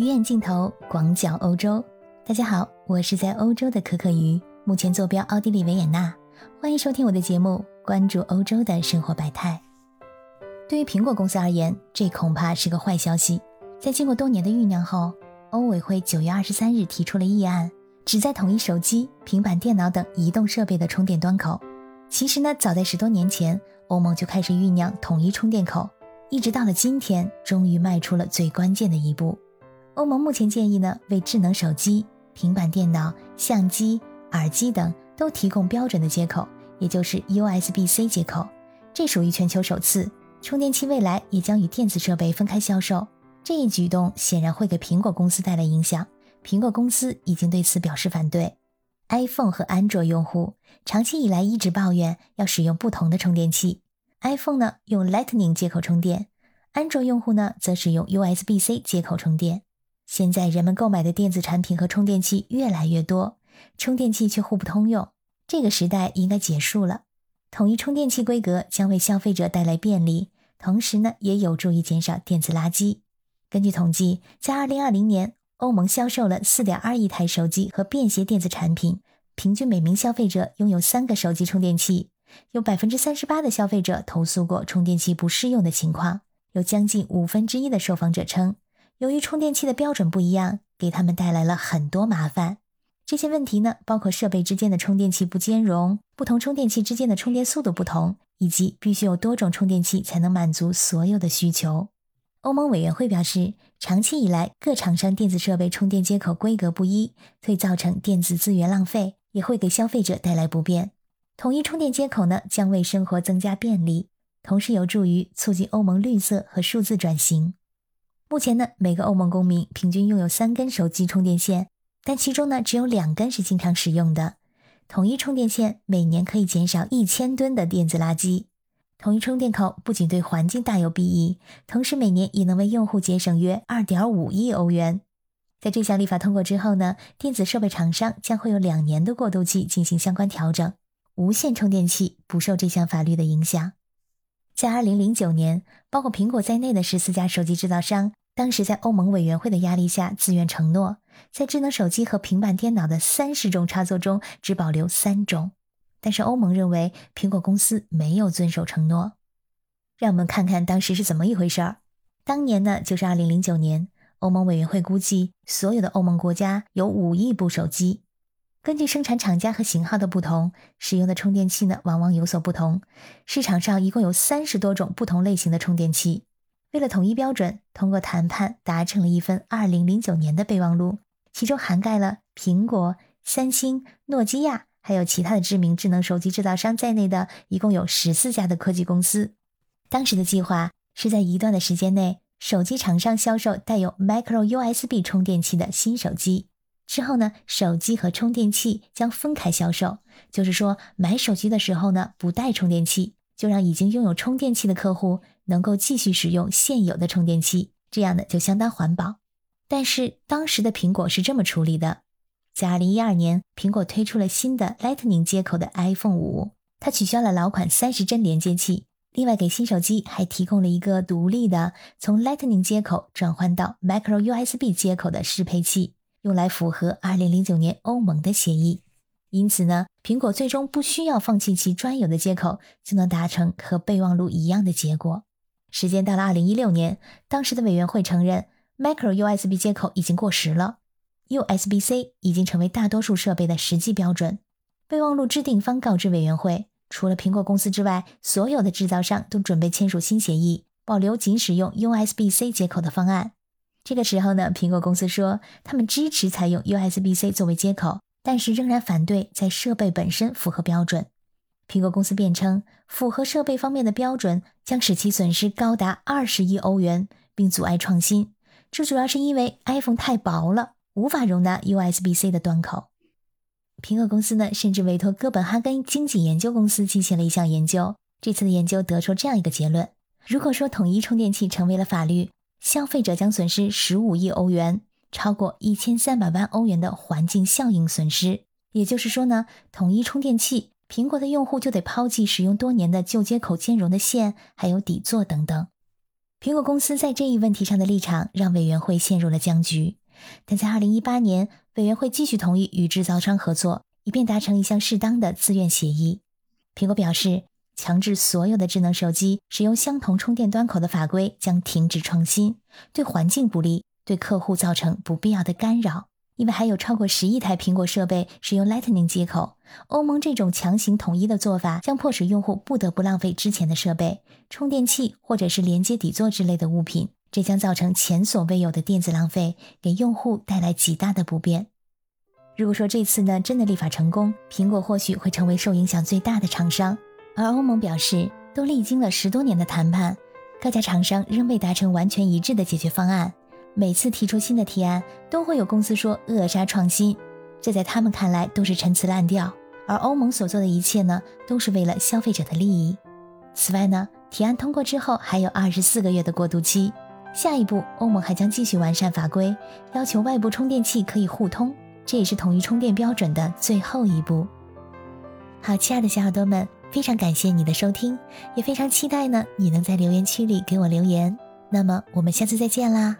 鱼眼镜头，广角欧洲。大家好，我是在欧洲的可可鱼，目前坐标奥地利维也纳。欢迎收听我的节目，关注欧洲的生活百态。对于苹果公司而言，这恐怕是个坏消息。在经过多年的酝酿后，欧委会九月二十三日提出了议案，旨在统一手机、平板电脑等移动设备的充电端口。其实呢，早在十多年前，欧盟就开始酝酿统一充电口，一直到了今天，终于迈出了最关键的一步。欧盟目前建议呢，为智能手机、平板电脑、相机、耳机等都提供标准的接口，也就是 USB-C 接口。这属于全球首次。充电器未来也将与电子设备分开销售。这一举动显然会给苹果公司带来影响。苹果公司已经对此表示反对。iPhone 和安卓用户长期以来一直抱怨要使用不同的充电器。iPhone 呢用 Lightning 接口充电，安卓用户呢则使用 USB-C 接口充电。现在人们购买的电子产品和充电器越来越多，充电器却互不通用，这个时代应该结束了。统一充电器规格将为消费者带来便利，同时呢，也有助于减少电子垃圾。根据统计，在2020年，欧盟销售了4.2亿台手机和便携电子产品，平均每名消费者拥有三个手机充电器。有38%的消费者投诉过充电器不适用的情况，有将近五分之一的受访者称。由于充电器的标准不一样，给他们带来了很多麻烦。这些问题呢，包括设备之间的充电器不兼容、不同充电器之间的充电速度不同，以及必须有多种充电器才能满足所有的需求。欧盟委员会表示，长期以来各厂商电子设备充电接口规格不一，会造成电子资源浪费，也会给消费者带来不便。统一充电接口呢，将为生活增加便利，同时有助于促进欧盟绿色和数字转型。目前呢，每个欧盟公民平均拥有三根手机充电线，但其中呢，只有两根是经常使用的。统一充电线每年可以减少一千吨的电子垃圾。统一充电口不仅对环境大有裨益，同时每年也能为用户节省约二点五亿欧元。在这项立法通过之后呢，电子设备厂商将会有两年的过渡期进行相关调整，无线充电器不受这项法律的影响。在二零零九年，包括苹果在内的十四家手机制造商。当时在欧盟委员会的压力下，自愿承诺，在智能手机和平板电脑的三十种插座中只保留三种。但是欧盟认为苹果公司没有遵守承诺。让我们看看当时是怎么一回事儿。当年呢，就是二零零九年，欧盟委员会估计，所有的欧盟国家有五亿部手机。根据生产厂家和型号的不同，使用的充电器呢，往往有所不同。市场上一共有三十多种不同类型的充电器。为了统一标准，通过谈判达成了一份2009年的备忘录，其中涵盖了苹果、三星、诺基亚，还有其他的知名智能手机制造商在内的一共有十四家的科技公司。当时的计划是在一段的时间内，手机厂商销售带有 Micro USB 充电器的新手机，之后呢，手机和充电器将分开销售，就是说买手机的时候呢，不带充电器。就让已经拥有充电器的客户能够继续使用现有的充电器，这样呢就相当环保。但是当时的苹果是这么处理的：在二零一二年，苹果推出了新的 Lightning 接口的 iPhone 五，它取消了老款三十帧连接器，另外给新手机还提供了一个独立的从 Lightning 接口转换到 Micro USB 接口的适配器，用来符合二零零九年欧盟的协议。因此呢，苹果最终不需要放弃其专有的接口，就能达成和备忘录一样的结果。时间到了二零一六年，当时的委员会承认，Micro USB 接口已经过时了，USB-C 已经成为大多数设备的实际标准。备忘录制定方告知委员会，除了苹果公司之外，所有的制造商都准备签署新协议，保留仅使用 USB-C 接口的方案。这个时候呢，苹果公司说，他们支持采用 USB-C 作为接口。但是仍然反对在设备本身符合标准。苹果公司辩称，符合设备方面的标准将使其损失高达二十亿欧元，并阻碍创新。这主要是因为 iPhone 太薄了，无法容纳 USB-C 的端口。苹果公司呢，甚至委托哥本哈根经济研究公司进行了一项研究。这次的研究得出这样一个结论：如果说统一充电器成为了法律，消费者将损失十五亿欧元。超过一千三百万欧元的环境效应损失，也就是说呢，统一充电器，苹果的用户就得抛弃使用多年的旧接口兼容的线，还有底座等等。苹果公司在这一问题上的立场让委员会陷入了僵局。但在二零一八年，委员会继续同意与制造商合作，以便达成一项适当的自愿协议。苹果表示，强制所有的智能手机使用相同充电端口的法规将停止创新，对环境不利，对客户造成不必要的干扰。因为还有超过十亿台苹果设备使用 Lightning 接口，欧盟这种强行统一的做法将迫使用户不得不浪费之前的设备、充电器或者是连接底座之类的物品，这将造成前所未有的电子浪费，给用户带来极大的不便。如果说这次呢真的立法成功，苹果或许会成为受影响最大的厂商，而欧盟表示，都历经了十多年的谈判，各家厂商仍未达成完全一致的解决方案。每次提出新的提案，都会有公司说扼杀创新，这在他们看来都是陈词滥调。而欧盟所做的一切呢，都是为了消费者的利益。此外呢，提案通过之后还有二十四个月的过渡期。下一步，欧盟还将继续完善法规，要求外部充电器可以互通，这也是统一充电标准的最后一步。好，亲爱的小耳朵们，非常感谢你的收听，也非常期待呢你能在留言区里给我留言。那么我们下次再见啦！